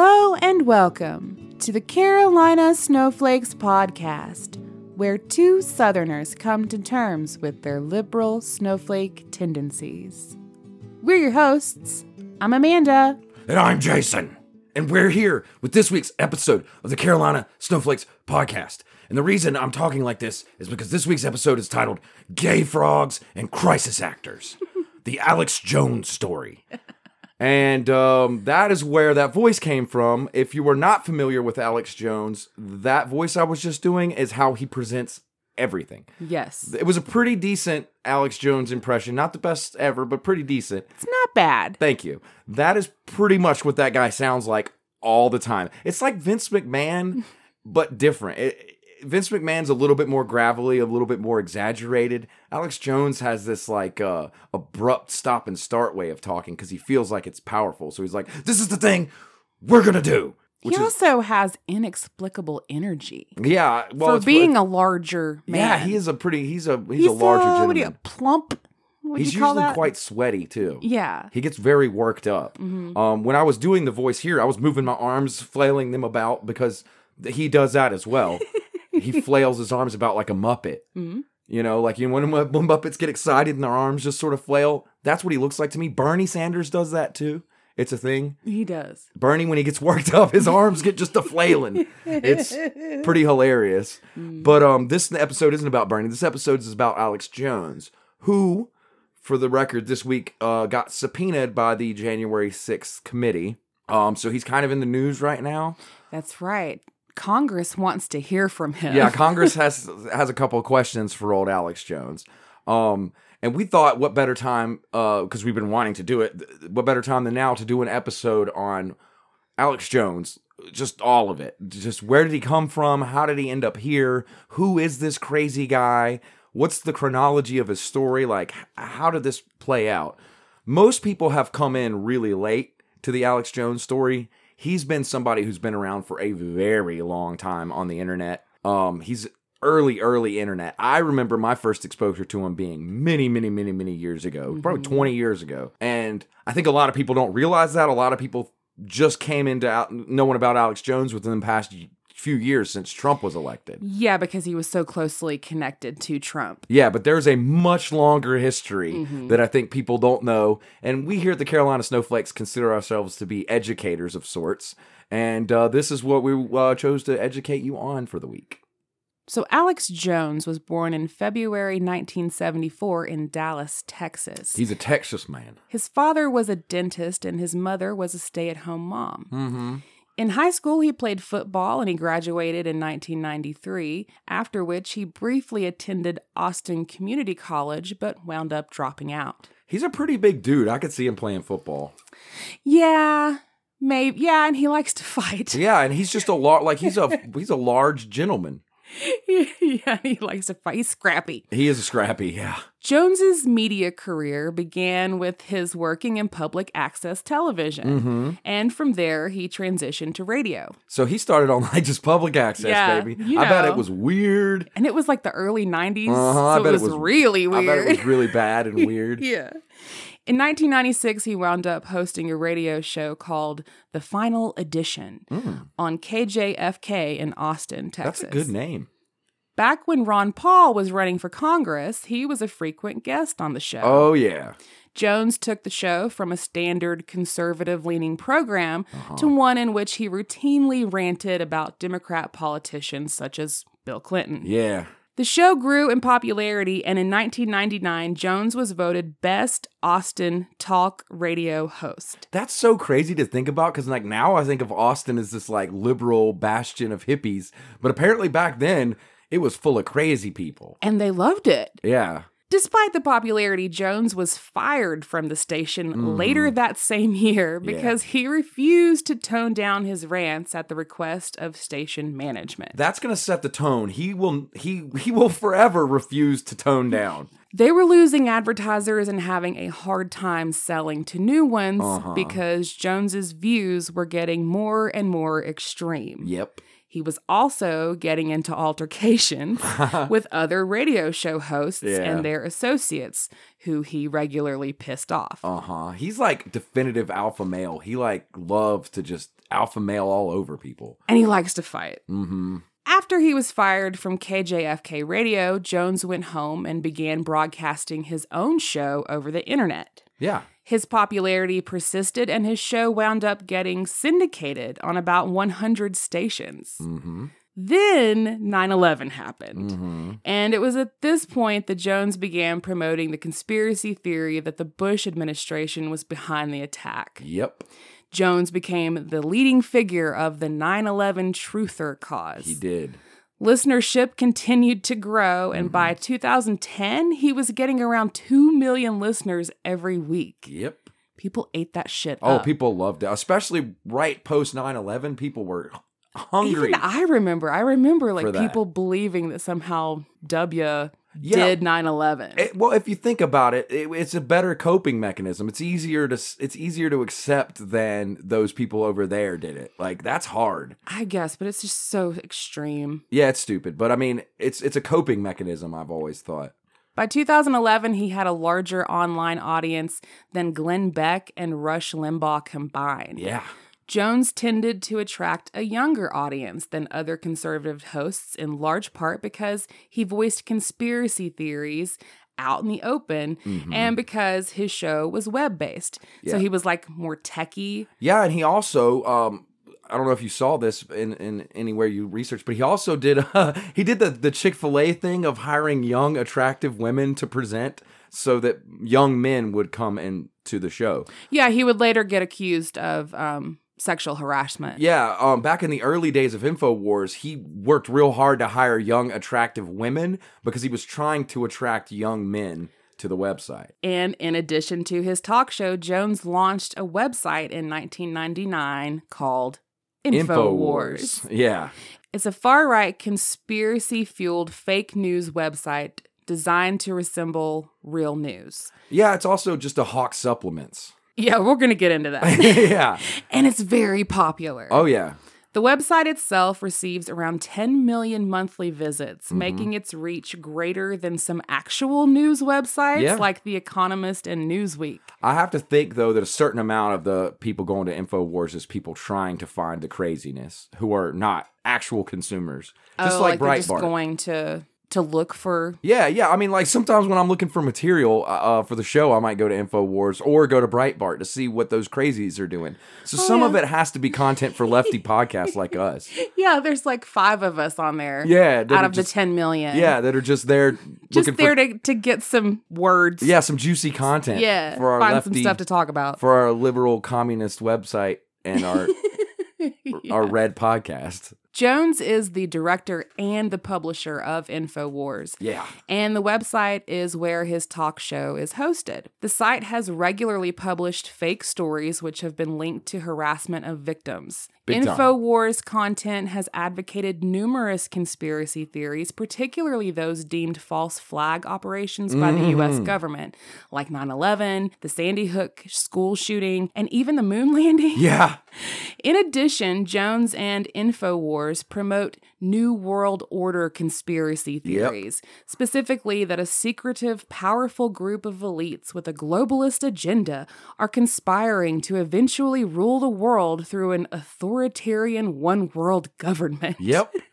Hello and welcome to the Carolina Snowflakes podcast, where two Southerners come to terms with their liberal snowflake tendencies. We're your hosts. I'm Amanda. And I'm Jason. And we're here with this week's episode of the Carolina Snowflakes podcast. And the reason I'm talking like this is because this week's episode is titled Gay Frogs and Crisis Actors The Alex Jones Story. And um, that is where that voice came from. If you were not familiar with Alex Jones, that voice I was just doing is how he presents everything. Yes. It was a pretty decent Alex Jones impression. Not the best ever, but pretty decent. It's not bad. Thank you. That is pretty much what that guy sounds like all the time. It's like Vince McMahon, but different. It, Vince McMahon's a little bit more gravelly, a little bit more exaggerated. Alex Jones has this like uh, abrupt stop and start way of talking because he feels like it's powerful. So he's like, "This is the thing we're gonna do." He also has inexplicable energy yeah, well, for being a larger man. yeah, he is a pretty he's a he's, He's a larger uh, gentleman. What do you plump? What he's you usually that? quite sweaty too. Yeah. He gets very worked up. Um, when I was doing the voice here, I was moving my arms, flailing them about because he does that as well. he flails his arms about like a muppet. You know, like you know, when, when Muppets get excited and their arms just sort of flail. That's what he looks like to me. Bernie Sanders does that too. It's a thing. He does. Bernie, when he gets worked up, his arms get just a flailing. It's pretty hilarious. But um, this episode isn't about Bernie. This episode is about Alex Jones, who, for the record, this week uh, got subpoenaed by the January 6th committee. Um, so he's kind of in the news right now. That's right. Congress wants to hear from him. Yeah, Congress has has a couple of questions for old Alex Jones. Um, and we thought, what better time? Because we've been wanting to do it. What better time than now to do an episode on Alex Jones? Just all of it. Just where did he come from? How did he end up here? Who is this crazy guy? What's the chronology of his story? Like, how did this play out? Most people have come in really late to the Alex Jones story. He's been somebody who's been around for a very long time on the internet. Um, he's early, early internet. I remember my first exposure to him being many, many, many, many years ago, probably 20 years ago. And I think a lot of people don't realize that. A lot of people just came into out, knowing about Alex Jones within the past few years since Trump was elected. Yeah, because he was so closely connected to Trump. Yeah, but there's a much longer history that I think people don't know. And we here at the Carolina Snowflakes consider ourselves to be educators of sorts. And uh, this is what we uh, chose to educate you on for the week. So, Alex Jones was born in February 1974 in Dallas, Texas. He's a Texas man. His father was a dentist and his mother was a stay at home mom. Mm-hmm. In high school, he played football and he graduated in 1993, after which he briefly attended Austin Community College but wound up dropping out. He's a pretty big dude. I could see him playing football. Yeah, maybe. Yeah, and he likes to fight. Yeah, and he's just a lar- like he's a he's a large gentleman. yeah, he likes to fight. He's scrappy. He is a scrappy. Yeah. Jones's media career began with his working in public access television, Mm-hmm. and from there he transitioned to radio. So he started on like just public access, Yeah, baby. you I bet it was weird. And it was like the early 90s, Uh-huh, I so bet it it was, was- really I bet it was really bad and weird. yeah. In 1996, he wound up hosting a radio show called The Final Edition on KJFK in Austin, Texas. Mm. That's a good name. Back when Ron Paul was running for Congress, he was a frequent guest on the show. Oh yeah. Jones took the show from a standard conservative leaning program Uh-huh. to one in which he routinely ranted about Democrat politicians such as Bill Clinton. Yeah. The show grew in popularity, and in 1999, Jones was voted Best Austin Talk Radio Host. That's so crazy to think about because, like, now I think of Austin as this, like, liberal bastion of hippies. But apparently back then, it was full of crazy people. And they loved it. Yeah. Despite the popularity, Jones was fired from the station later that same year because he refused to tone down his rants at the request of station management. That's going to set the tone. He will, he, he will forever refuse to tone down. They were losing advertisers and having a hard time selling to new ones Uh-huh. because Jones's views were getting more and more extreme. Yep. He was also getting into altercations with other radio show hosts Yeah. and their associates who he regularly pissed off. Uh huh. He's like definitive alpha male. He like loves to just alpha male all over people. And he likes to fight. Mm-hmm. After he was fired from KJFK Radio, Jones went home and began broadcasting his own show over the internet. Yeah. His popularity persisted, and his show wound up getting syndicated on about 100 stations. Mm-hmm. Then 9 11 happened. Mm-hmm. And it was at this point that Jones began promoting the conspiracy theory that the Bush administration was behind the attack. Yep. Jones became the leading figure of the 9 11 truther cause. He did. Listenership continued to grow, and mm-hmm. by 2010, he was getting around 2 million listeners every week. Yep. People ate that shit Oh, up. people loved it. Especially right post 9-11, people were hungry. Even I remember. I remember like people believing that somehow W Yeah. did 9/11. It- well, if you think about it, it, it's a better coping mechanism. It's easier to it's easier to accept than those people over there did it. Like that's hard. I guess, but it's just so extreme. Yeah, it's stupid, but I mean, it's it's a coping mechanism. I've always thought. By 2011, he had a larger online audience than Glenn Beck and Rush Limbaugh combined. Yeah. Jones tended to attract a younger audience than other conservative hosts in large part because he voiced conspiracy theories out in the open Mhm. and because his show was web based. So he was like more techie. Yeah, and he also um I don't know if you saw this in, in anywhere you researched, but he also did uh, he did the the Chick Fil A thing of hiring young, attractive women to present, so that young men would come into the show. Yeah, he would later get accused of um, sexual harassment. Yeah, um, back in the early days of Infowars, he worked real hard to hire young, attractive women because he was trying to attract young men to the website. And in addition to his talk show, Jones launched a website in 1999 called InfoWars. Yeah. It's a far right conspiracy fueled fake news website designed to resemble real news. Yeah, it's also just a hawk supplements. Yeah, we're going to get into that. yeah. and it's very popular. Oh yeah. The website itself receives around 10 million monthly visits, Mm-hmm. making its reach greater than some actual news websites Yeah. like The Economist and Newsweek. I have to think though that a certain amount of the people going to Infowars is people trying to find the craziness who are not actual consumers. Just oh, like, just Breitbart. going to to look for Yeah, yeah. I mean, like sometimes when I'm looking for material uh, uh, for the show, I might go to Infowars or go to Breitbart to see what those crazies are doing. So some of Oh, it has to be content for lefty podcasts like us. Yeah, there's like 5 of us on there. Yeah, Out of just- the 10 million. Yeah, that are just there Just there for to, to get some words. yeah some juicy content. Yeah. for our find lefty some stuff to talk about. for our liberal communist website and our our red podcast. Jones is the director and the publisher of InfoWars. Yeah. And the website is where his talk show is hosted. The site has regularly published fake stories which have been linked to harassment of victims. Big time. InfoWars content has advocated numerous conspiracy theories, particularly those deemed false flag operations by the US mm-hmm. government, like 9 11, the Sandy Hook school shooting, and even the moon landing. Yeah. In addition, Jones and InfoWars promote New World Order conspiracy Yep. theories, specifically that a secretive, powerful group of elites with a globalist agenda are conspiring to eventually rule the world through an authoritarian one world government. Yep.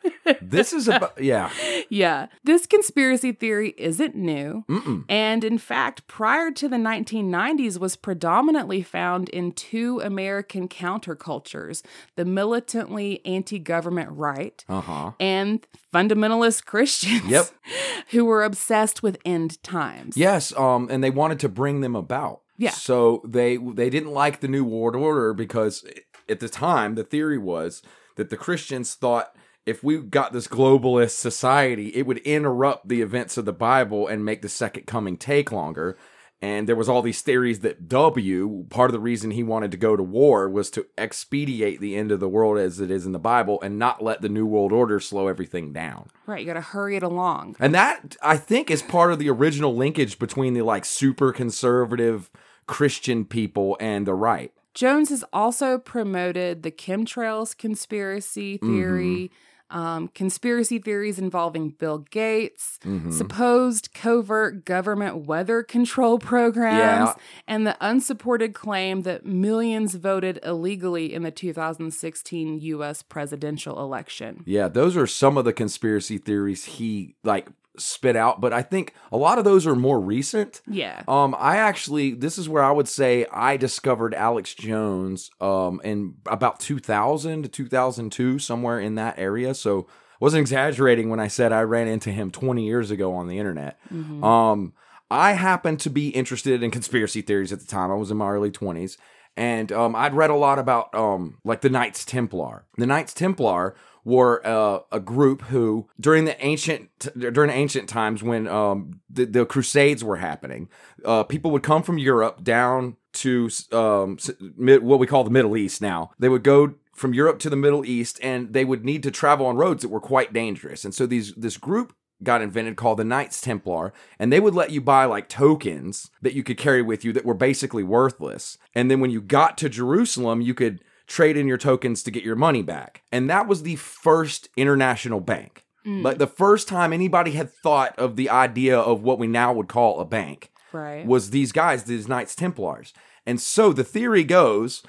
This is about yeah. yeah, this conspiracy theory isn't new. Mm-mm. And in fact, prior to the 1990s, was predominantly found in two American countercultures the militantly anti government right Uh huh. and fundamentalist Christians Yep. who were obsessed with end times. Yes. Um, and they wanted to bring them about. Yeah. So they they didn't like the new world order because at the time the theory was that the Christians thought if we got this globalist society, it would interrupt the events of the Bible and make the second coming take longer. And there was all these theories that W, part of the reason he wanted to go to war was to expedite the end of the world as it is in the Bible and not let the new world order slow everything down. Right, you got to hurry it along. And that I think is part of the original linkage between the like super conservative Christian people and the right. Jones has also promoted the chemtrails conspiracy mm-hmm. theory, um, conspiracy theories involving Bill Gates, Mhm. supposed covert government weather control programs, Yeah. and the unsupported claim that millions voted illegally in the 2016 U.S. presidential election. Yeah, those are some of the conspiracy theories he like spit out, but I think a lot of those are more recent. Yeah. Um, I actually, this is where I would say I discovered Alex Jones um, in about 2000 to 2002, somewhere in that area. So wasn't exaggerating when I said I ran into him 20 years ago on the internet. Mhm. Um, I happened to be interested in conspiracy theories at the time. I was in my early 20s. And um, I'd read a lot about um, like the Knights Templar. The Knights Templar were uh, a group who, during the ancient during ancient times when um, the, the Crusades were happening, uh, people would come from Europe down to um, what we call the Middle East. Now they would go from Europe to the Middle East, and they would need to travel on roads that were quite dangerous. And so these this group got invented called the Knights Templar, and they would let you buy like tokens that you could carry with you that were basically worthless. And then when you got to Jerusalem, you could trade in your tokens to get your money back. And that was the first international bank. Mm, Like the first time anybody had thought of the idea of what we now would call a bank right. was these guys, these Knights Templars. And so the theory goes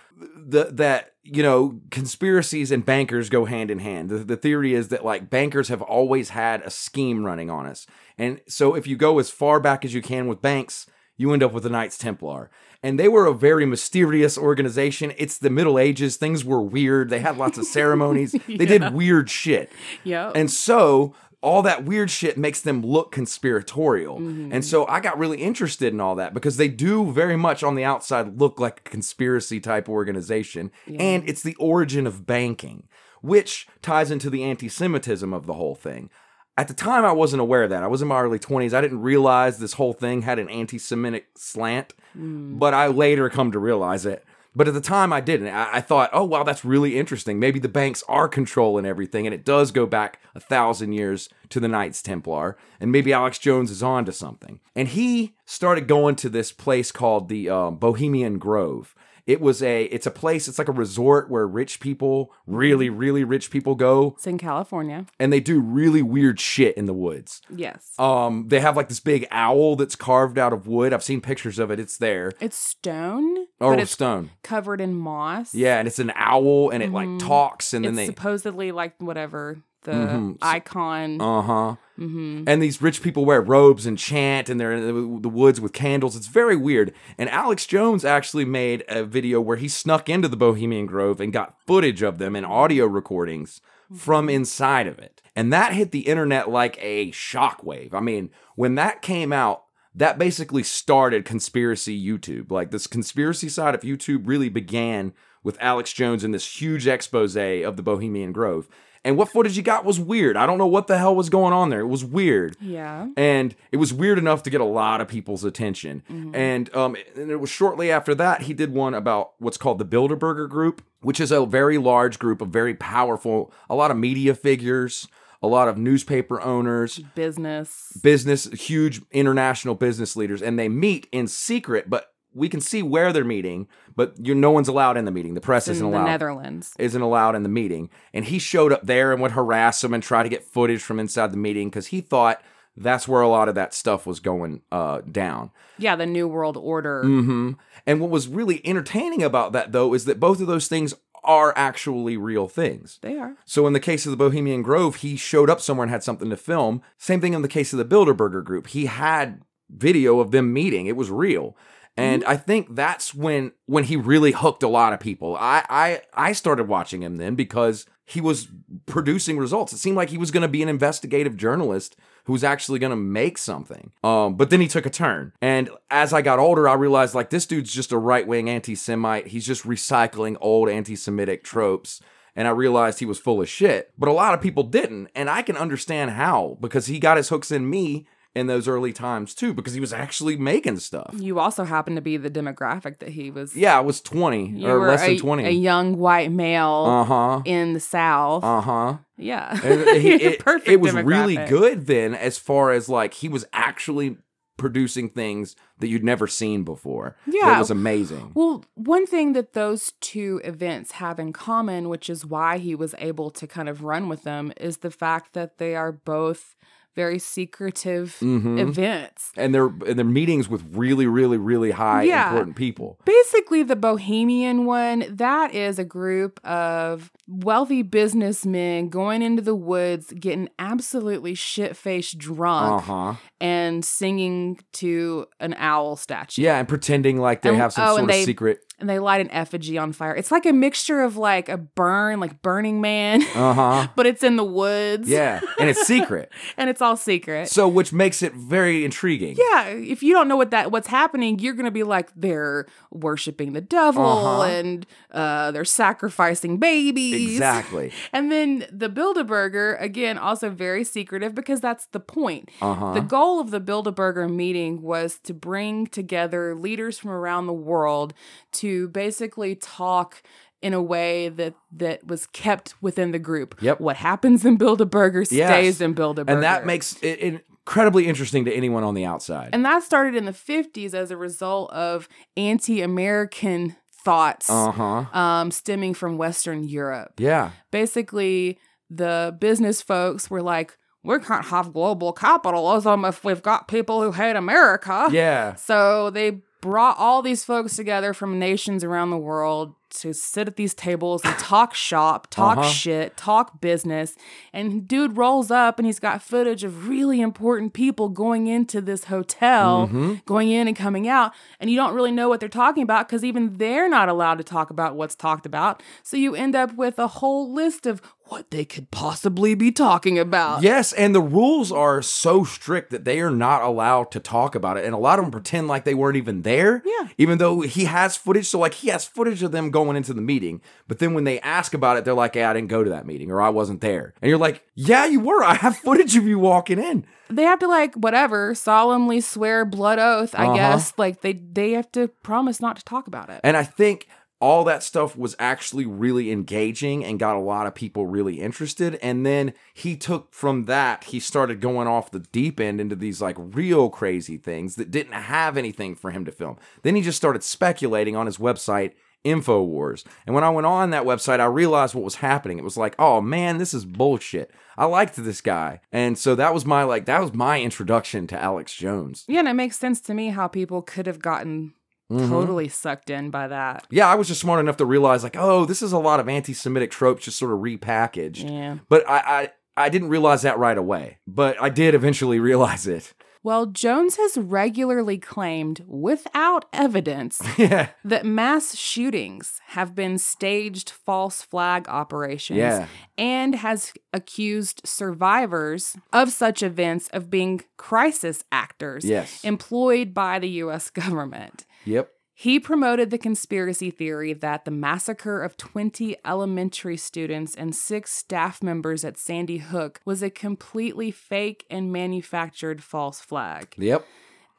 th- that, you know, conspiracies and bankers go hand in hand. The, the theory is that, like, bankers have always had a scheme running on us. And so if you go as far back as you can with banks, you end up with the Knights Templar. And they were a very mysterious organization. It's the Middle Ages. Things were weird. They had lots of ceremonies. They Yeah. did weird shit. Yep. And so all that weird shit makes them look conspiratorial. Mhm. And so I got really interested in all that because they do very much on the outside look like a conspiracy type organization. Yeah. And it's the origin of banking, which ties into the anti Semitism of the whole thing. At the time, I wasn't aware of that. I was in my early 20s. I didn't realize this whole thing had an anti Semitic slant, Mm. but I later come to realize it. But at the time, I didn't. I, I thought, oh, wow, that's really interesting. Maybe the banks are controlling everything, and it does go back a thousand years to the Knights Templar, and maybe Alex Jones is on to something. And he started going to this place called the um, Bohemian Grove. It was a, it's a place, it's like a resort where rich people, really, really rich people go, It's in California. and they do really weird shit in the woods. Yes. Um, they have like this big owl that's carved out of wood. I've seen pictures of it. It's there. it's stone, Oh, it's stone. covered in moss. Yeah, and it's an owl, and it like Mhm. talks, and it's then they, supposedly like whatever the Mhm. icon. uh huh. hmm And these rich people wear robes and chant, and they're in the, the woods with candles. It's very weird. And Alex Jones actually made a video where he snuck into the Bohemian Grove and got footage of them and audio recordings from inside of it. And that hit the internet like a shockwave. I mean, when that came out, that basically started conspiracy YouTube. Like this conspiracy side of YouTube really began with Alex Jones and this huge expose of the Bohemian Grove. And what footage he got was weird. I don't know what the hell was going on there. It was weird. Yeah. And it was weird enough to get a lot of people's attention. Mhm. And um, and it was shortly after that he did one about what's called the Bilderberger Group, which is a very large group of very powerful, a lot of media figures, a lot of newspaper owners, Business. business, huge international business leaders, and they meet in secret, but we can see where they're meeting, but you're, no one's allowed in the meeting. The press It's isn't in the allowed Netherlands. isn't allowed in the meeting. And he showed up there and would harass them and try to get footage from inside the meeting because he thought that's where a lot of that stuff was going uh, down. Yeah, the New World Order. hmm And what was really entertaining about that, though, is that both of those things are actually real things. They are. So in the case of the Bohemian Grove, he showed up somewhere and had something to film. Same thing in the case of the Bilderberger group. He had video of them meeting. It was real. And I think that's when when he really hooked a lot of people. I I I started watching him then because he was producing results. It seemed like he was going to be an investigative journalist who was actually going to make something. Um, but then he took a turn. And as I got older, I realized like this dude's just a right wing anti Semite. He's just recycling old anti Semitic tropes and I realized he was full of shit. But a lot of people didn't, and I can understand how because he got his hooks in me in those early times too because he was actually making stuff. You also happen to be the demographic that he was. Yeah, I was 20 You or less a, than 20. A young white male uh-huh. in the South. Uh-huh. yeah. And it, it- perfect it was really good then as far as like he was actually producing things that you'd never seen before. Yeah. It was amazing. Well, one thing that those two events have in common, which is why he was able to kind of run with them, is the fact that they are both very secretive Mhm. events. and they're and they're meetings with really, really, really high Yeah. important people. Basically, the Bohemian one, that is a group of wealthy businessmen going into the woods, getting absolutely shit faced drunk, Uh huh. and singing to an owl statue. Yeah, and pretending like they And- have some oh, sort of they- secret. And they light an effigy on fire. It's like a mixture of like a burn, like Burning Man, Uh huh. but it's in the woods. Yeah, and it's secret. And it's all secret. So, which makes it very intriguing. yeah, if you don't know what that what's happening, you're gonna be like they're worshiping the devil Uh-huh. and uh, they're sacrificing babies. Exactly. And then the Bilderberger, again, also very secretive because that's the point. Uh huh. The goal of the Bilderberger meeting was to bring together leaders from around the world to basically talk in a way that that was kept within the group. Yep. What happens in Bilderberger Yes. stays in Bilderberger. and that makes it incredibly interesting to anyone on the outside. and that started in the 50s as a result of anti-American thoughts Uh huh. um, stemming from Western Europe. Yeah. basically the business folks were like, we can't have global capitalism if we've got people who hate America. Yeah. So they brought all these folks together from nations around the world to sit at these tables and talk shop, talk Uh-huh. shit, talk business. And dude rolls up and he's got footage of really important people going into this hotel, Mm-hmm. going in and coming out. And you don't really know what they're talking about because even they're not allowed to talk about what's talked about. So you end up with a whole list of what they could possibly be talking about. Yes, and the rules are so strict that they are not allowed to talk about it. And a lot of them pretend like they weren't even there. Yeah. Even though he has footage. So, like, he has footage of them going into the meeting. But then when they ask about it, they're like, yeah, I didn't go to that meeting or I wasn't there. And you're like, yeah, you were. I have footage of you walking in. they have to like whatever solemnly swear blood oath i Uh-huh. guess like they they have to promise not to talk about it And I think all that stuff was actually really engaging and got a lot of people really interested. And then he took from that, he started going off the deep end into these like real crazy things that didn't have anything for him to film. Then he just started speculating on his website. InfoWars. And when I went on that website, I realized what was happening. It was like, oh man, this is bullshit. I liked this guy. And so that was my like that was my introduction to Alex Jones. yeah and it makes sense to me how people could have gotten Mhm. totally sucked in by that Yeah, I was just smart enough to realize like, oh, this is a lot of anti-Semitic tropes just sort of repackaged. yeah But I, I I didn't realize that right away. But I did eventually realize it. well jones has regularly claimed without evidence yeah. that mass shootings have been staged false flag operations Yeah. and has accused survivors of such events of being crisis actors Yes. employed by the US government. Yep. He promoted the conspiracy theory that the massacre of 20 elementary students and six staff members at Sandy Hook was a completely fake and manufactured false flag. Yep.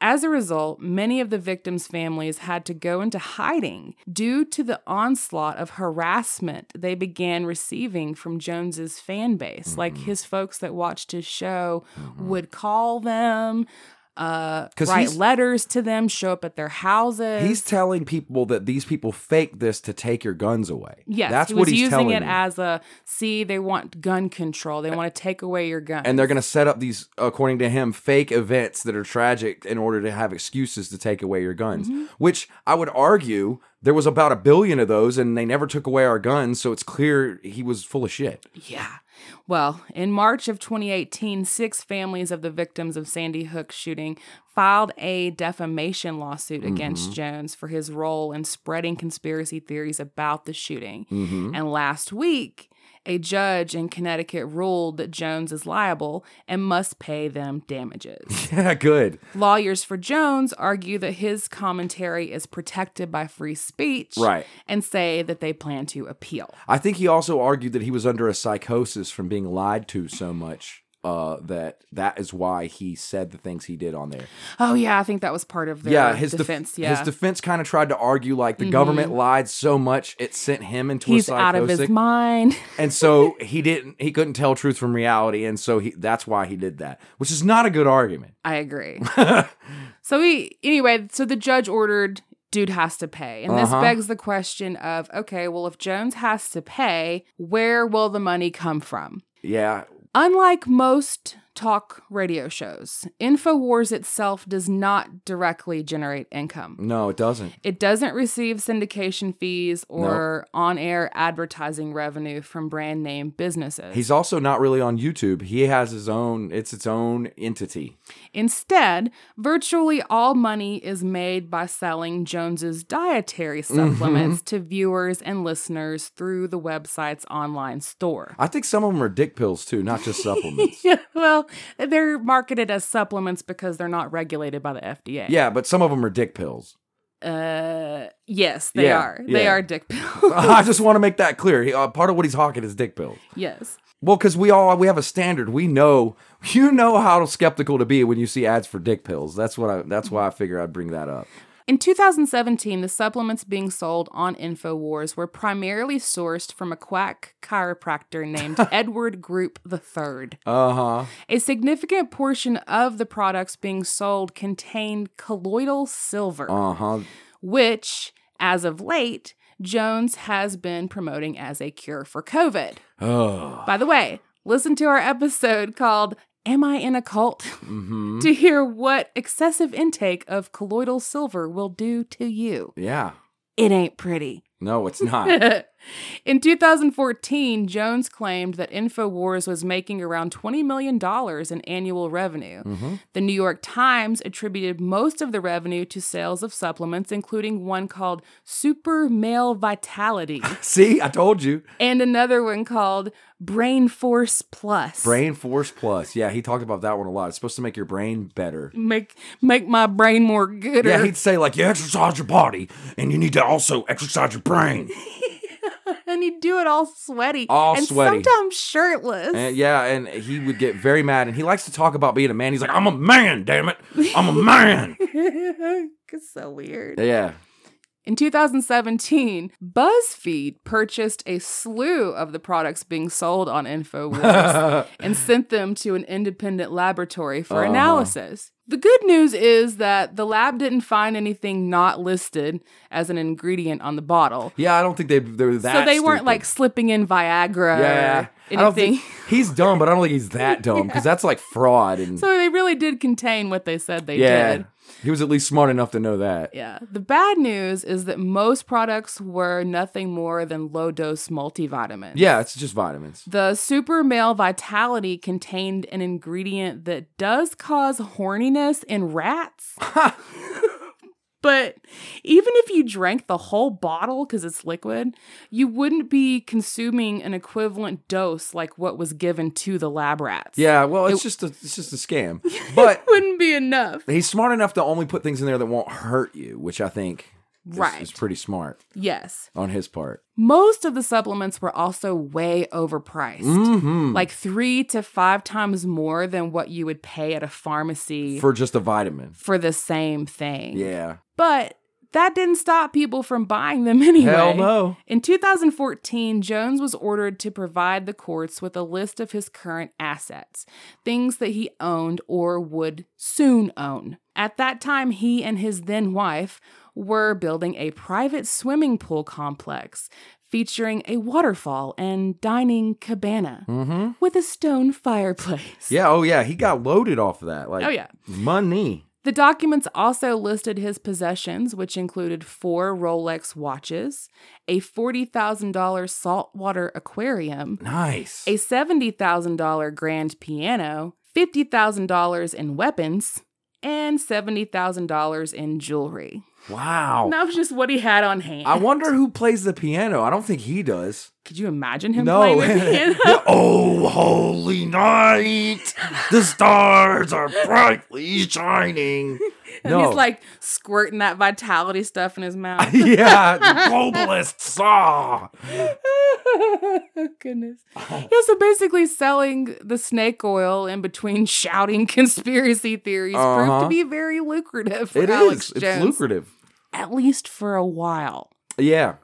As a result, many of the victims' families had to go into hiding due to the onslaught of harassment they began receiving from Jones's fan base. Like Mm-hmm. his folks that watched his show would call them, uh, write letters to them, show up at their houses. He's telling people that these people fake this to take your guns away. Yes, That's he what was he's using telling it you. as a see. They want gun control. They want to take away your gun. and they're going to set up these, according to him, fake events that are tragic in order to have excuses to take away your guns. Mm-hmm. Which I would argue there was about a billion of those, and they never took away our guns. So it's clear he was full of shit. Yeah. Well, in March of 2018, six families of the victims of Sandy Hook shooting filed a defamation lawsuit against Jones for his role in spreading conspiracy theories about the shooting. Mm-hmm. And last week, a judge in Connecticut ruled that Jones is liable and must pay them damages. Yeah, good. Lawyers for Jones argue that his commentary is protected by free speech Right. and say that they plan to appeal. I think he also argued that he was under a psychosis from being lied to so much uh, that that is why he said the things he did on there. Oh yeah, I think that was part of their yeah, his def- defense. yeah, his defense kind of tried to argue like the government lied so much it sent him into he's a out of his mind. and so he didn't he couldn't tell truth from reality, and so he that's why he did that, which is not a good argument. I agree. so he anyway, so the judge ordered dude has to pay. And this Uh-huh. begs the question of okay, well if Jones has to pay, where will the money come from? yeah, Unlike most talk radio shows, InfoWars itself does not directly generate income. no, it doesn't. It doesn't receive syndication fees or on air advertising revenue from brand name businesses. He's also not really on YouTube. He has his own. It's its own entity. Instead, virtually all money is made by selling Jones's dietary Mm-hmm. supplements to viewers and listeners through the website's online store. I think some of them are dick pills too, not just supplements. Yeah, well, they're marketed as supplements because they're not regulated by the FDA. yeah, but some of them are dick pills. Uh, yes, they Yeah, are. They yeah. are dick pills. I just want to make that clear. He, uh, part of what he's hawking is dick pills. yes. Well, because we all we have a standard. We know you know how skeptical to be when you see ads for dick pills. That's what I. That's why I figure I'd bring that up. In 2017, the supplements being sold on InfoWars were primarily sourced from a quack chiropractor named Edward Group III. Uh huh. A significant portion of the products being sold contained colloidal silver, Uh huh. which, as of late, Jones has been promoting as a cure for COVID. Oh. By the way, listen to our episode called Am I in a Cult? hmm to hear what excessive intake of colloidal silver will do to you. Yeah. It ain't pretty. No, it's not. In 2014, Jones claimed that InfoWars was making around $20 million in annual revenue. hmm The New York Times attributed most of the revenue to sales of supplements, including one called Super Male Vitality See, I told you. and another one called Brain Force Plus. Brain Force Plus. Yeah, he talked about that one a lot. It's supposed to make your brain better. Make make my brain more gooder. Yeah, he'd say like you exercise your body and you need to also exercise your brain. and he'd do it all sweaty. All and sweaty. sometimes shirtless. And yeah, and he would get very mad and he likes to talk about being a man. He's like, I'm a man, damn it. I'm a man. it's so weird. yeah. In 2017, BuzzFeed purchased a slew of the products being sold on InfoWars and sent them to an independent laboratory for Uh-huh. analysis. The good news is that the lab didn't find anything not listed as an ingredient on the bottle. Yeah, I don't think they they're that so they weren't stupid. like slipping in Viagra Yeah. or I don't think he's dumb, but I don't think he's that dumb because that's like fraud and so they really did contain what they said they yeah. did. He was at least smart enough to know that. Yeah. The bad news is that most products were nothing more than low dose multivitamins. Yeah, it's just vitamins. The Super Male Vitality contained an ingredient that does cause horniness in rats. but even if you drank the whole bottle because it's liquid, you wouldn't be consuming an equivalent dose like what was given to the lab rats. Yeah, well, it's It- just a it's just a scam. But wouldn't be enough. he's smart enough to only put things in there that won't hurt you, which I think is, Right. is pretty smart Yes. on his part. Most of the supplements were also way overpriced. Mm-hmm. Like three to five times more than what you would pay at a pharmacy for, for just a vitamin. For the same thing. Yeah. But that didn't stop people from buying them anyway. Hell no. In 2014, Jones was ordered to provide the courts with a list of his current assets, things that he owned or would soon own. At that time, he and his then wife were building a private swimming pool complex featuring a waterfall and dining cabana Mm-hmm. with a stone fireplace. Yeah. Oh yeah. He got loaded off of that. Like Oh, yeah. money. The documents also listed his possessions, which included four Rolex watches, a $40,000 saltwater aquarium, Nice. a $70,000 grand piano, $50,000 in weapons, and $70,000 in jewelry. wow. And that was just what he had on hand. I wonder who plays the piano. I don't think he does. Could you imagine him no. playing the piano? oh, holy night. The stars are brightly shining. And No. he's like squirting that vitality stuff in his mouth. yeah, globalists. Ah. Goodness. Yeah, so basically selling the snake oil in between shouting conspiracy theories proved Uh-huh. to be very lucrative for It Alex is. It's Jones. lucrative. At least for a while. Yeah.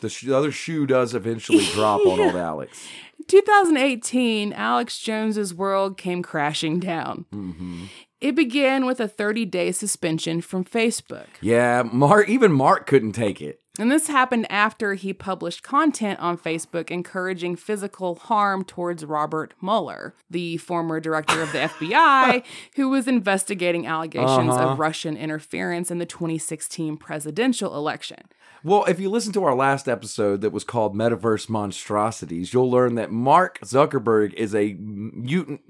The, sh- the other shoe does eventually drop on old Alex. 2018, Alex Jones's world came crashing down. hmm It began with a 30-day suspension from Facebook. Yeah, Mark. Even Mark couldn't take it. And this happened after he published content on Facebook encouraging physical harm towards Robert Mueller, the former director of the FBI, who was investigating allegations Uh-huh. of Russian interference in the 2016 presidential election. Well, if you listen to our last episode that was called Metaverse Monstrosities, you'll learn that Mark Zuckerberg is a mutant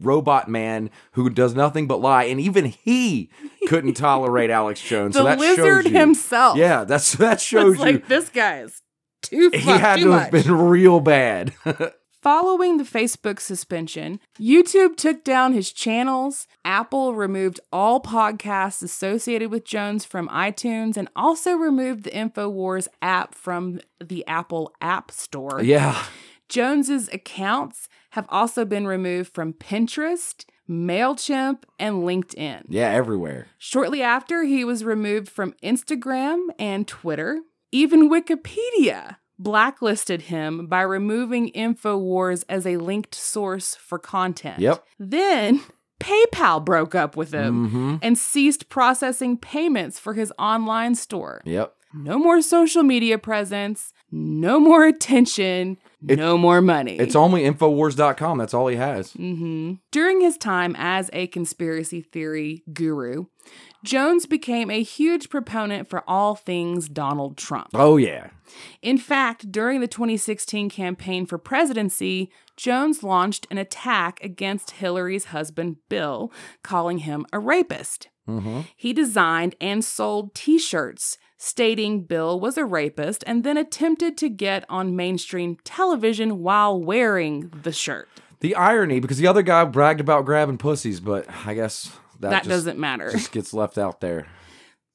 robot man who does nothing but lie, and even he couldn't tolerate Alex Jones. The so lizard himself. Yeah, that's that shows It's you like this guy is too, he fuck, had too to much. have been real bad. Following the Facebook suspension, YouTube took down his channels, Apple removed all podcasts associated with Jones from iTunes, and also removed the InfoWars app from the Apple App Store. yeah, Jones's accounts have also been removed from Pinterest, MailChimp, and LinkedIn. yeah, everywhere. Shortly after, he was removed from Instagram and Twitter. Even Wikipedia blacklisted him by removing InfoWars as a linked source for content. Yep. Then PayPal broke up with him hmm and ceased processing payments for his online store. Yep. No more social media presence, no more attention, It- no more money. It's only Infowars.com. That's all he has. Mm-hmm. During his time as a conspiracy theory guru, Jones became a huge proponent for all things Donald Trump. Oh yeah. In fact, during the 2016 campaign for presidency, Jones launched an attack against Hillary's husband, Bill, calling him a rapist. Hmm He designed and sold t shirts stating Bill was a rapist and then attempted to get on mainstream television while wearing the shirt. The irony, because the other guy bragged about grabbing pussies, but I guess that, That, just, doesn't matter. just gets left out there.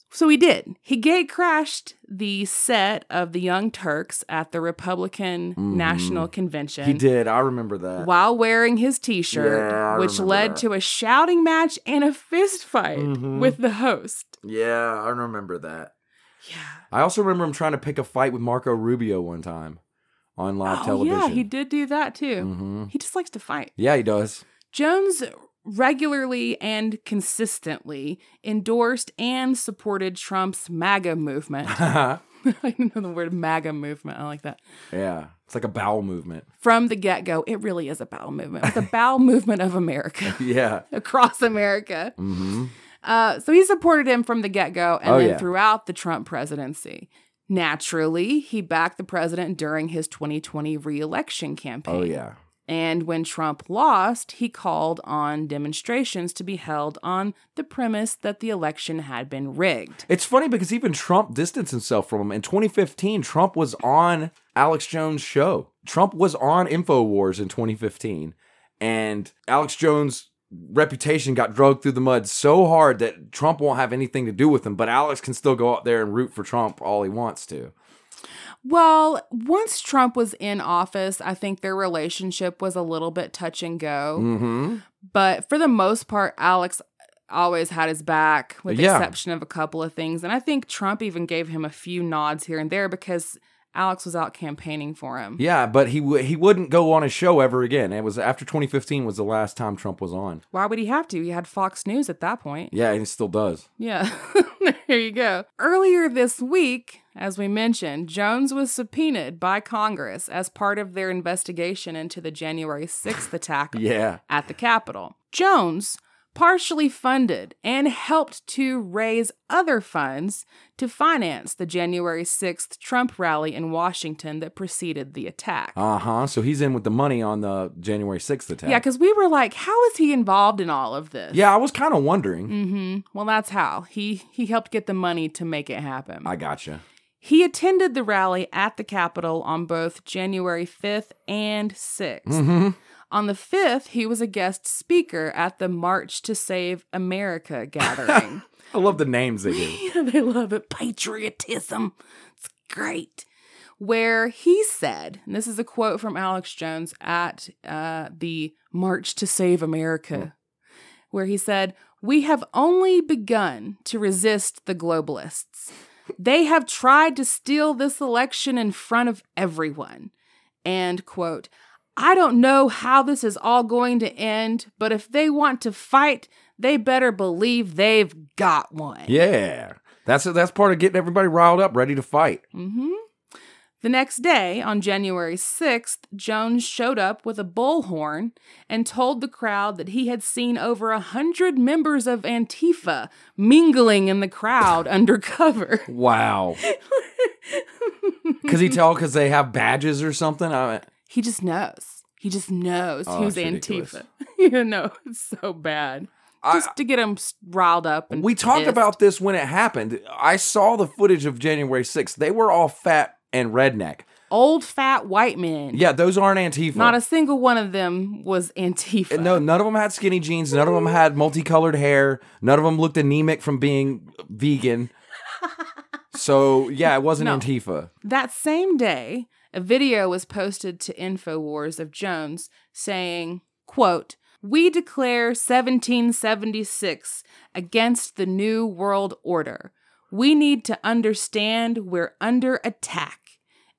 So he did. He gate crashed the set of the Young Turks at the Republican National Convention. Mm-hmm. He did. I remember that. While wearing his t shirt, Yeah, which led that. to a shouting match and a fist fight Mhm. with the host. Yeah, I remember that. Yeah. I also remember him trying to pick a fight with Marco Rubio one time on live oh, television. yeah, he did do that too. hmm He just likes to fight. Yeah, he does. Jones regularly and consistently endorsed and supported Trump's MAGA movement. I know the word MAGA movement. I like that. Yeah. It's like a bowel movement. From the get go, it really is a bowel movement. It's a bowel movement of America Yeah. across America. hmm Uh, so he supported him from the get go and Oh, then yeah. throughout the Trump presidency. Naturally, he backed the president during his 2020 reelection campaign. Oh yeah. And when Trump lost, he called on demonstrations to be held on the premise that the election had been rigged. It's funny because even Trump distanced himself from him. In 2015, Trump was on Alex Jones' show. Trump was on InfoWars in 2015. And Alex Jones' reputation got dragged through the mud so hard that Trump won't have anything to do with him. But Alex can still go out there and root for Trump all he wants to. Well, once Trump was in office, I think their relationship was a little bit touch and go. Mm-hmm. But for the most part, Alex always had his back, with the Yeah. exception of a couple of things. And I think Trump even gave him a few nods here and there because Alex was out campaigning for him. Yeah, but he w- he wouldn't go on a show ever again. It was after 2015 was the last time Trump was on. Why would he have to? He had Fox News at that point. Yeah, and he still does. Yeah, there you go. Earlier this week, as we mentioned, Jones was subpoenaed by Congress as part of their investigation into the January 6th attack Yeah. at the Capitol. Jones partially funded and helped to raise other funds to finance the January 6th Trump rally in Washington that preceded the attack. Uh huh. So he's in with the money on the January 6th attack. yeah, because we were like, how is he involved in all of this? Yeah, I was kind of wondering. Mm-hmm. Well, that's how. He he helped get the money to make it happen. I gotcha. He attended the rally at the Capitol on both January 5th and 6th. Mm-hmm. On the 5th, he was a guest speaker at the March to Save America gathering. I love the names they do. yeah, they love it. Patriotism. It's great. Where he said, and this is a quote from Alex Jones at uh, the March to Save America, where he said, We have only begun to resist the globalists. They have tried to steal this election in front of everyone. And, quote, I don't know how this is all going to end, but if they want to fight, they better believe they've got one. Yeah. That's that's part of getting everybody riled up, ready to fight. hmm The next day, on January 6th, Jones showed up with a bullhorn and told the crowd that he had seen over a hundred members of Antifa mingling in the crowd undercover. Wow. Cause he tell because they have badges or something. I, He just knows. He just knows Oh, who's. Antifa. you know, it's so bad. Just to get him riled up. And we talked pissed. about this when it happened. I saw the footage of January 6th. They were all fat and redneck. old fat white men. Yeah, those aren't Antifa. Not a single one of them was Antifa. No, none of them had skinny jeans. None of them had multicolored hair. None of them looked anemic from being vegan. So yeah, it wasn't No. Antifa. That same day, a video was posted to InfoWars of Jones saying, quote, We declare 1776 against the New World Order. We need to understand we're under attack.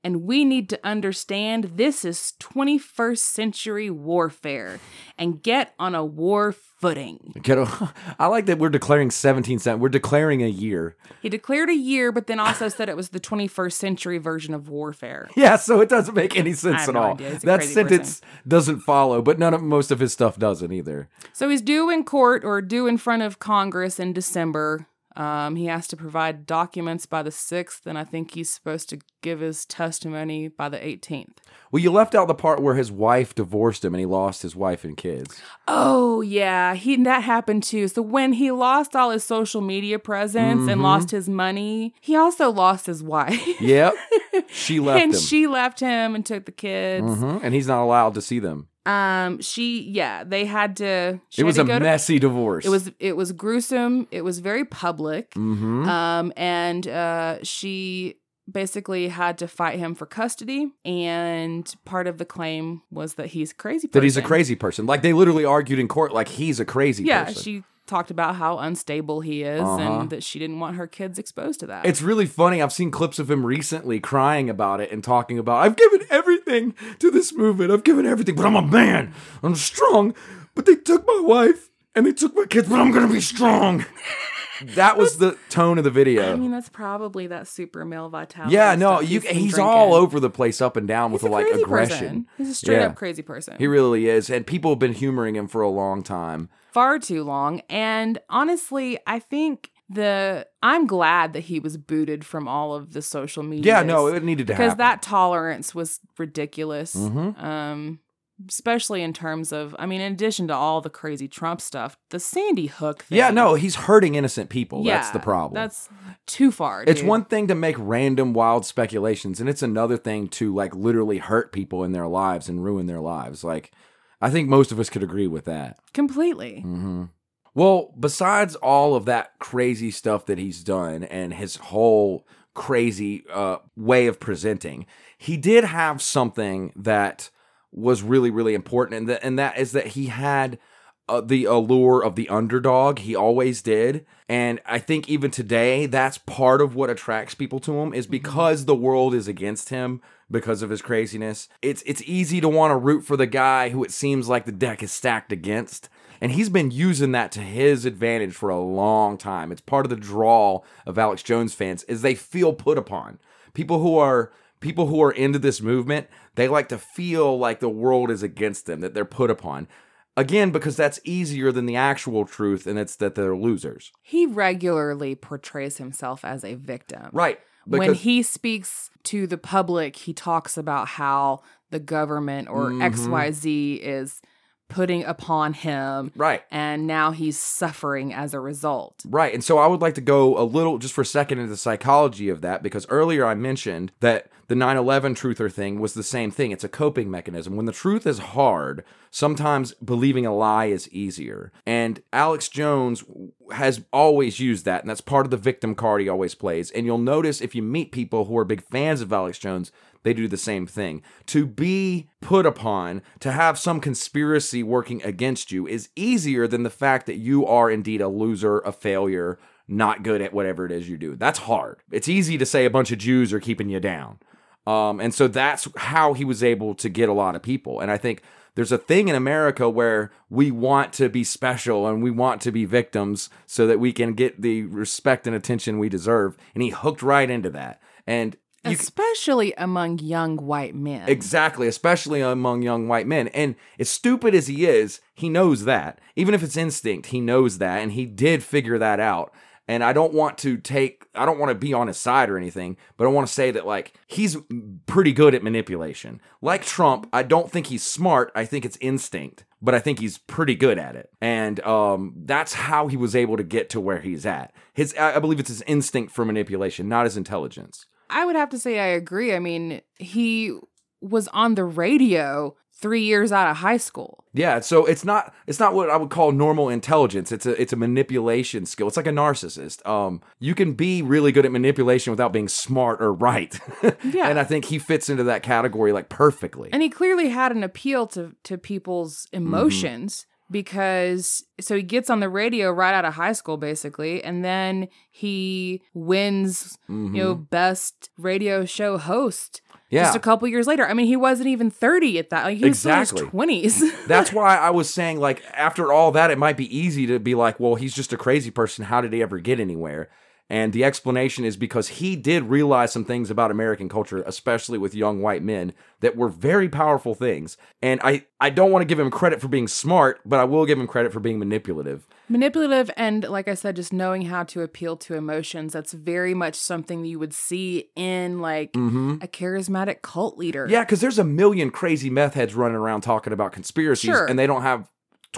And we need to understand this is 21st century warfare and get on a war footing. Get a- I like that we're declaring 17 cent. We're declaring a year. He declared a year, but then also said it was the 21st century version of warfare. Yeah, so it doesn't make any sense at no all. idea. He's a That sentence doesn't follow, but none of most of his stuff doesn't either. So he's due in court or due in front of Congress in December. Um, he has to provide documents by the 6th, and I think he's supposed to give his testimony by the 18th. Well, you left out the part where his wife divorced him and he lost his wife and kids. Oh yeah, he that happened too. So when he lost all his social media presence and lost his money, he also lost his wife. Yep. she left and him. she left him and took the kids. Mhm, And he's not allowed to see them. Um, she yeah, they had to. She It was to a go to- messy divorce. It was it was gruesome. It was very public. hmm Um, and uh, she basically had to fight him for custody. And part of the claim was that he's a crazy. Person. that he's a crazy person. Like they literally argued in court, like he's a crazy Yeah, person. she talked about how unstable he is Uh-huh. and that she didn't want her kids exposed to that. It's really funny. I've seen clips of him recently crying about it and talking about, I've given everything to this movement. I've given everything, but I'm a man. I'm strong. But they took my wife and they took my kids, but I'm going to be strong. that was the tone of the video. I mean, that's probably that super male vitality. Yeah, no, you, been he's all over the place, up and down with a the like aggression. Person. He's a straight Yeah. up crazy person. He really is. And people have been humoring him for a long time. far too long. And honestly, I think the I'm glad that he was booted from all of the social media. Yeah, no, it needed to happen. because happen. that tolerance was ridiculous. Mhm. Um, especially in terms of, I mean, in addition to all the crazy Trump stuff, the Sandy Hook. Thing, Yeah, no, he's hurting innocent people. yeah, That's the problem. That's too far. It's dude. one thing to make random wild speculations, and it's another thing to like literally hurt people in their lives and ruin their lives. Like, I think most of us could agree with that. completely. hmm Well, besides all of that crazy stuff that he's done and his whole crazy uh, way of presenting, he did have something that was really, really important, and that and that is that he had uh, the allure of the underdog. He always did, and I think even today, that's part of what attracts people to him is because the world is against him because of his craziness. It's it's easy to want to root for the guy who it seems like the deck is stacked against. And he's been using that to his advantage for a long time. It's part of the draw of Alex Jones fans is they feel put upon. People who are people who are into this movement, they like to feel like the world is against them, that they're put upon. Again, because that's easier than the actual truth, and it's that they're losers. He regularly portrays himself as a victim. Right. when he speaks to the public, he talks about how the government or Mhm. XYZ is putting upon him. Right. And now he's suffering as a result. Right. And so I would like to go a little, just for a second, into the psychology of that because earlier I mentioned that the 9 11 truther thing was the same thing. It's a coping mechanism. When the truth is hard, sometimes believing a lie is easier. And Alex Jones has always used that. And that's part of the victim card he always plays. And you'll notice if you meet people who are big fans of Alex Jones, they do the same thing. To be put upon, to have some conspiracy working against you, is easier than the fact that you are indeed a loser, a failure, not good at whatever it is you do. That's hard. It's easy to say a bunch of Jews are keeping you down. Um, and so that's how he was able to get a lot of people. And I think there's a thing in America where we want to be special and we want to be victims so that we can get the respect and attention we deserve. And he hooked right into that. And you c- Especially among young white men. Exactly, especially among young white men. And as stupid as he is, he knows that. Even if it's instinct, he knows that. And he did figure that out. And I don't want to take, I don't want to be on his side or anything, but I want to say that, like, he's pretty good at manipulation. Like Trump, I don't think he's smart. I think it's instinct, but I think he's pretty good at it. And um, that's how he was able to get to where he's at. His, I believe it's his instinct for manipulation, not his intelligence. I would have to say I agree. I mean, he was on the radio three years out of high school. Yeah, so it's not it's not what I would call normal intelligence. It's a it's a manipulation skill. It's like a narcissist. Um, you can be really good at manipulation without being smart or right. Yeah. and I think he fits into that category like perfectly. And he clearly had an appeal to to people's emotions because so he gets on the radio right out of high school basically and then he wins you know mm-hmm. best radio show host Yeah. just a couple years later. I mean, he wasn't even 30 at that. Like he was Exactly. still in his 20s. That's why I was saying, like, after all that, it might be easy to be like, well, he's just a crazy person. How did he ever get anywhere? And the explanation is because he did realize some things about American culture, especially with young white men, that were very powerful things. And I, I don't want to give him credit for being smart, but I will give him credit for being manipulative. Manipulative and like I said just knowing how to appeal to emotions. That's very much something you would see in like a charismatic cult leader. Mm-hmm. Yeah, because there's a million crazy meth heads running around talking about conspiracies, Sure. and they don't have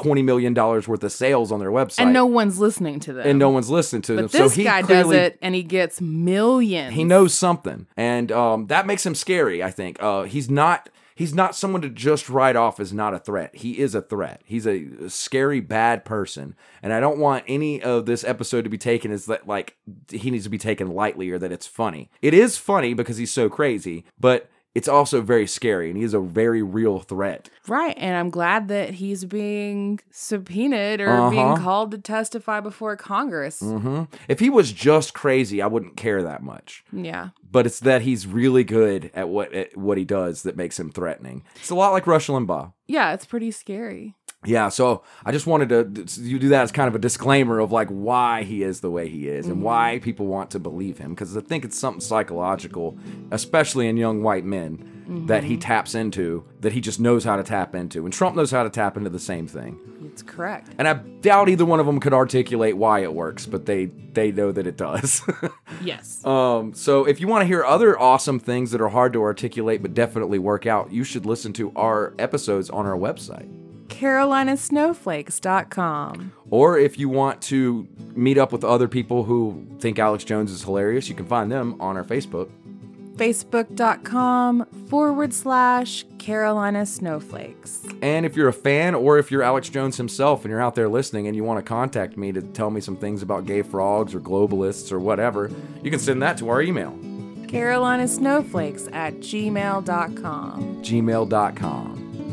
$20 million worth of sales on their website. And no one's listening to them. and no one's listening to them. But this so he guy clearly, does it and he gets millions. He knows something, and um, that makes him scary. I think uh, he's not. He's not someone to just write off as not a threat. He is a threat. He's a scary, bad person, and I don't want any of this episode to be taken as that like he needs to be taken lightly or that it's funny. It is funny because he's so crazy, but it's also very scary, and he's a very real threat. Right. And I'm glad that he's being subpoenaed or being Uh-huh. called to testify before Congress. hmm If he was just crazy, I wouldn't care that much. Yeah. But it's that he's really good at what at what he does that makes him threatening. It's a lot like Rush Limbaugh. Yeah, it's pretty scary. Yeah, so I just wanted to you do that as kind of a disclaimer of like why he is the way he is and why people want to believe him because I think it's something psychological, especially in young white men, that he taps into that he just knows how to tap into, and Trump knows how to tap into the same thing. It's correct. And I doubt either one of them could articulate why it works, but they they know that it does. Yes. Um, so if you want to hear other awesome things that are hard to articulate but definitely work out, you should listen to our episodes on our website. CarolinaSnowflakes.com. Or if you want to meet up with other people who think Alex Jones is hilarious, you can find them on our Facebook. Facebook.com forward slash Carolina Snowflakes. And if you're a fan or if you're Alex Jones himself and you're out there listening and you want to contact me to tell me some things about gay frogs or globalists or whatever, you can send that to our email, Carolina Snowflakes at gmail.com. gmail.com.